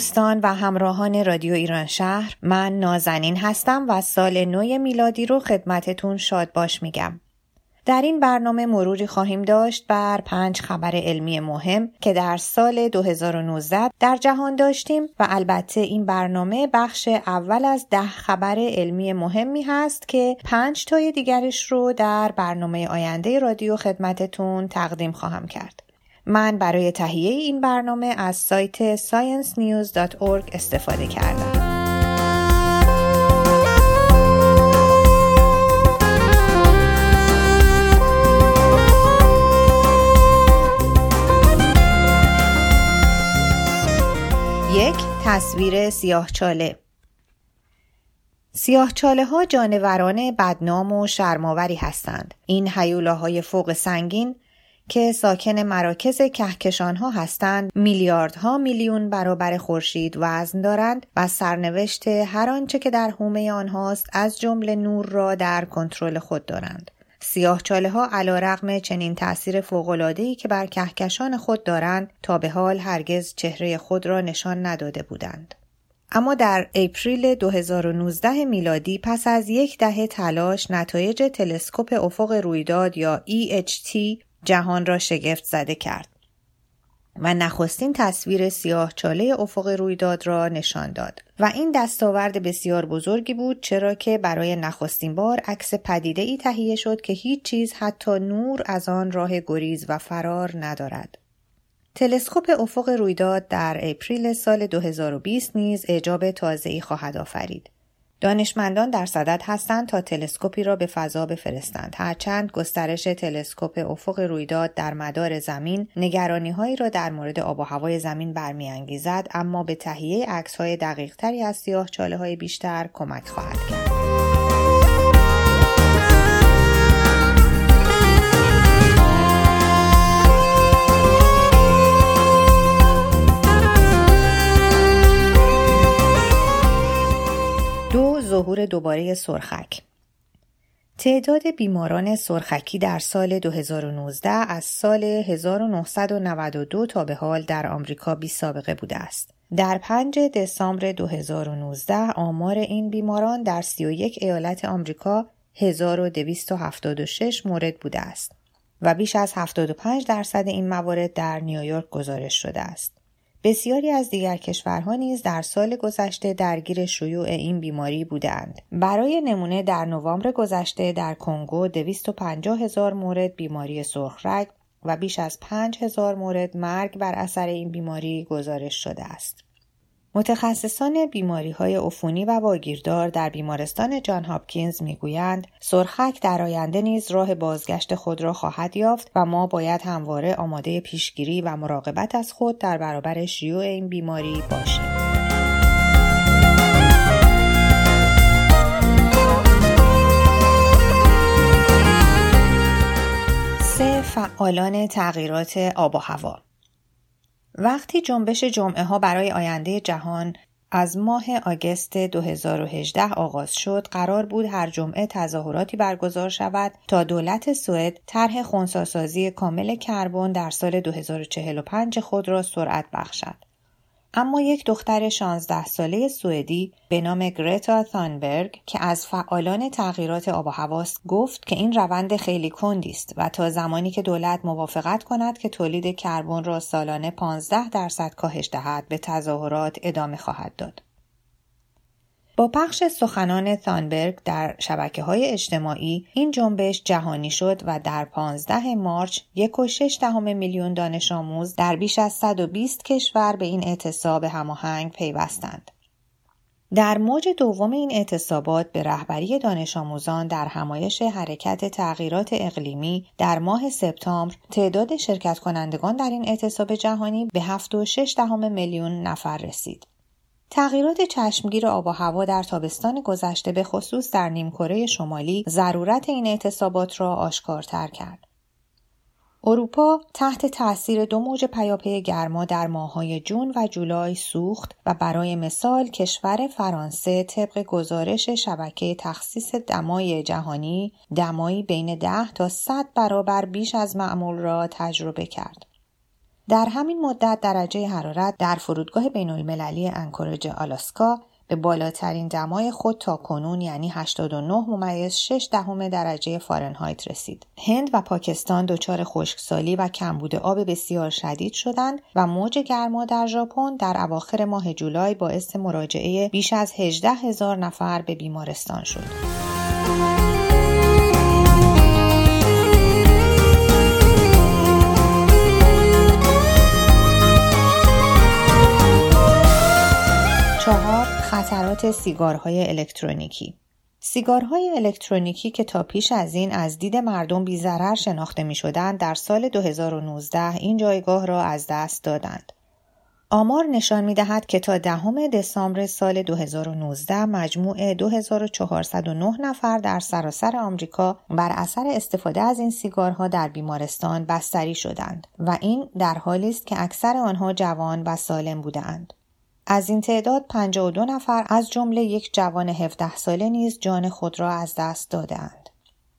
دوستان و همراهان رادیو ایران شهر من نازنین هستم و سال نو میلادی رو خدمتتون شاد باش میگم. در این برنامه مروری خواهیم داشت بر پنج خبر علمی مهم که در سال 2019 در جهان داشتیم و البته این برنامه بخش اول از ده خبر علمی مهمی هست که پنج تای دیگرش رو در برنامه آینده رادیو خدمتتون تقدیم خواهم کرد. من برای تهیه این برنامه از سایت sciencenews.org استفاده کردم. یک تصویر سیاهچاله سیاهچاله ها جانوران بدنام و شرماوری هستند. این حیولاهای فوق سنگین که ساکن مراکز کهکشان ها هستند میلیاردها میلیون برابر خورشید وزن دارند و سرنوشت هر آنچه که در حومه آنهاست از جمله نور را در کنترل خود دارند سیاه چاله ها علا رقم چنین تأثیر فوقلادهی که بر کهکشان خود دارند تا به حال هرگز چهره خود را نشان نداده بودند. اما در اپریل 2019 میلادی پس از یک دهه تلاش نتایج تلسکوپ افق رویداد یا EHT جهان را شگفت زده کرد و نخستین تصویر سیاه چاله افق رویداد را نشان داد و این دستاورد بسیار بزرگی بود چرا که برای نخستین بار عکس پدیده ای تهیه شد که هیچ چیز حتی نور از آن راه گریز و فرار ندارد. تلسکوپ افق رویداد در اپریل سال 2020 نیز اعجاب تازه‌ای خواهد آفرید. دانشمندان در صدد هستند تا تلسکوپی را به فضا بفرستند. هرچند گسترش تلسکوپ افق رویداد در مدار زمین نگرانی هایی را در مورد آب و هوای زمین برمیانگیزد اما به تهیه عکس های دقیق از سیاه چاله های بیشتر کمک خواهد کرد. دوباره سرخک تعداد بیماران سرخکی در سال 2019 از سال 1992 تا به حال در آمریکا بی سابقه بوده است. در 5 دسامبر 2019 آمار این بیماران در 31 ایالت آمریکا 1276 مورد بوده است و بیش از 75 درصد این موارد در نیویورک گزارش شده است. بسیاری از دیگر کشورها نیز در سال گذشته درگیر شیوع این بیماری بودند. برای نمونه در نوامبر گذشته در کنگو 250 هزار مورد بیماری سرخرگ و بیش از 5 هزار مورد مرگ بر اثر این بیماری گزارش شده است. متخصصان بیماری های عفونی و واگیردار در بیمارستان جان هاپکینز می‌گویند سرخک در آینده نیز راه بازگشت خود را خواهد یافت و ما باید همواره آماده پیشگیری و مراقبت از خود در برابر شیوع این بیماری باشیم. فعالان تغییرات آب و هوا وقتی جنبش جمعه ها برای آینده جهان از ماه آگست 2018 آغاز شد قرار بود هر جمعه تظاهراتی برگزار شود تا دولت سوئد طرح خونساسازی کامل کربن در سال 2045 خود را سرعت بخشد. اما یک دختر 16 ساله سوئدی به نام گرتا ثانبرگ که از فعالان تغییرات آب و هواست گفت که این روند خیلی کندی است و تا زمانی که دولت موافقت کند که تولید کربن را سالانه 15 درصد کاهش دهد به تظاهرات ادامه خواهد داد. با پخش سخنان ثانبرگ در شبکه های اجتماعی این جنبش جهانی شد و در 15 مارچ 1.6 میلیون دانش آموز در بیش از 120 کشور به این اعتصاب هماهنگ پیوستند. در موج دوم این اعتصابات به رهبری دانش آموزان در همایش حرکت تغییرات اقلیمی در ماه سپتامبر تعداد شرکت کنندگان در این اعتصاب جهانی به 7.6 میلیون نفر رسید. تغییرات چشمگیر آب و هوا در تابستان گذشته به خصوص در نیمکره شمالی ضرورت این اعتصابات را آشکارتر کرد. اروپا تحت تاثیر دو موج پیاپی گرما در ماههای جون و جولای سوخت و برای مثال کشور فرانسه طبق گزارش شبکه تخصیص دمای جهانی دمایی بین 10 تا 100 برابر بیش از معمول را تجربه کرد. در همین مدت درجه حرارت در فرودگاه بین المللی انکورج آلاسکا به بالاترین دمای خود تا کنون یعنی 89 ممیز 6 دهم درجه فارنهایت رسید. هند و پاکستان دچار خشکسالی و کمبود آب بسیار شدید شدند و موج گرما در ژاپن در اواخر ماه جولای باعث مراجعه بیش از 18 هزار نفر به بیمارستان شد. خطرات سیگارهای الکترونیکی سیگارهای الکترونیکی که تا پیش از این از دید مردم بیزرر شناخته می شدند در سال 2019 این جایگاه را از دست دادند. آمار نشان می دهد که تا دهم دسامبر سال 2019 مجموع 2409 نفر در سراسر آمریکا بر اثر استفاده از این سیگارها در بیمارستان بستری شدند و این در حالی است که اکثر آنها جوان و سالم بودند. از این تعداد 52 نفر از جمله یک جوان 17 ساله نیز جان خود را از دست دادند.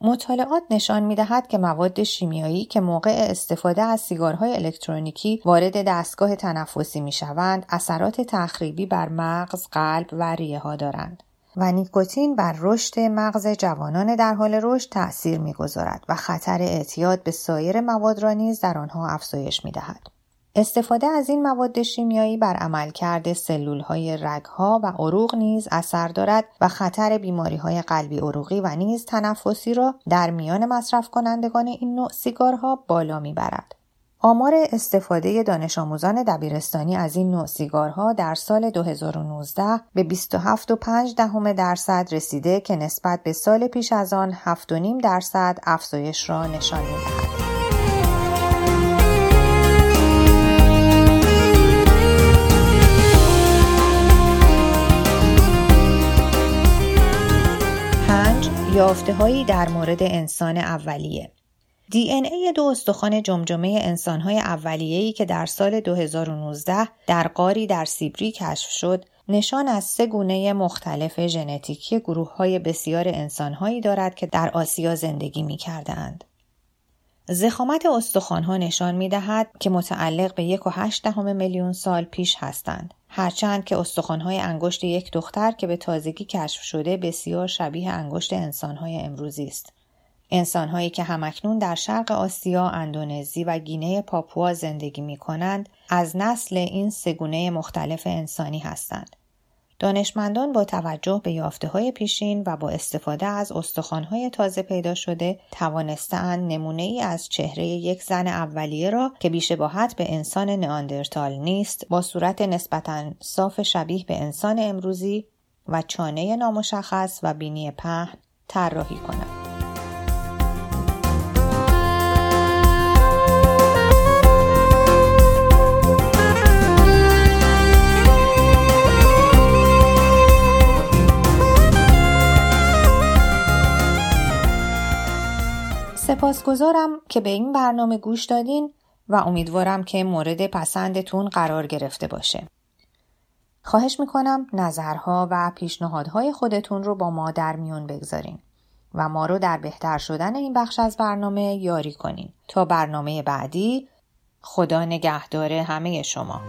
مطالعات نشان می دهد که مواد شیمیایی که موقع استفاده از سیگارهای الکترونیکی وارد دستگاه تنفسی می شوند اثرات تخریبی بر مغز، قلب و ریه ها دارند. و نیکوتین بر رشد مغز جوانان در حال رشد تأثیر می‌گذارد و خطر اعتیاد به سایر مواد را نیز در آنها افزایش می دهد. استفاده از این مواد شیمیایی بر عملکرد سلول های رگ ها و عروق نیز اثر دارد و خطر بیماری های قلبی عروقی و نیز تنفسی را در میان مصرف کنندگان این نوع سیگارها بالا می‌برد. آمار استفاده دانش آموزان دبیرستانی از این نوع سیگارها در سال 2019 به 27.5 دهم درصد رسیده که نسبت به سال پیش از آن 7.5 درصد افزایش را نشان می‌دهد. یافته هایی در مورد انسان اولیه دی این ای دو استخوان جمجمه انسانهای اولیه‌ای که در سال 2019 در قاری در سیبری کشف شد نشان از سه گونه مختلف ژنتیکی گروه های بسیار انسانهایی دارد که در آسیا زندگی می کردند. زخامت استخوانها نشان می دهد که متعلق به یک و هشت دهم میلیون سال پیش هستند. هرچند که استخوانهای انگشت یک دختر که به تازگی کشف شده بسیار شبیه انگشت انسانهای امروزی است. انسانهایی که همکنون در شرق آسیا، اندونزی و گینه پاپوا زندگی می کنند از نسل این سگونه مختلف انسانی هستند. دانشمندان با توجه به یافته های پیشین و با استفاده از استخوانهای تازه پیدا شده توانستند نمونه ای از چهره یک زن اولیه را که بیشباهت به انسان نئاندرتال نیست با صورت نسبتا صاف شبیه به انسان امروزی و چانه نامشخص و بینی پهن طراحی کنند. سپاسگزارم که به این برنامه گوش دادین و امیدوارم که مورد پسندتون قرار گرفته باشه. خواهش می‌کنم نظرها و پیشنهادهای خودتون رو با ما در میون بگذارین و ما رو در بهتر شدن این بخش از برنامه یاری کنین تا برنامه بعدی خدا نگهدار همه شما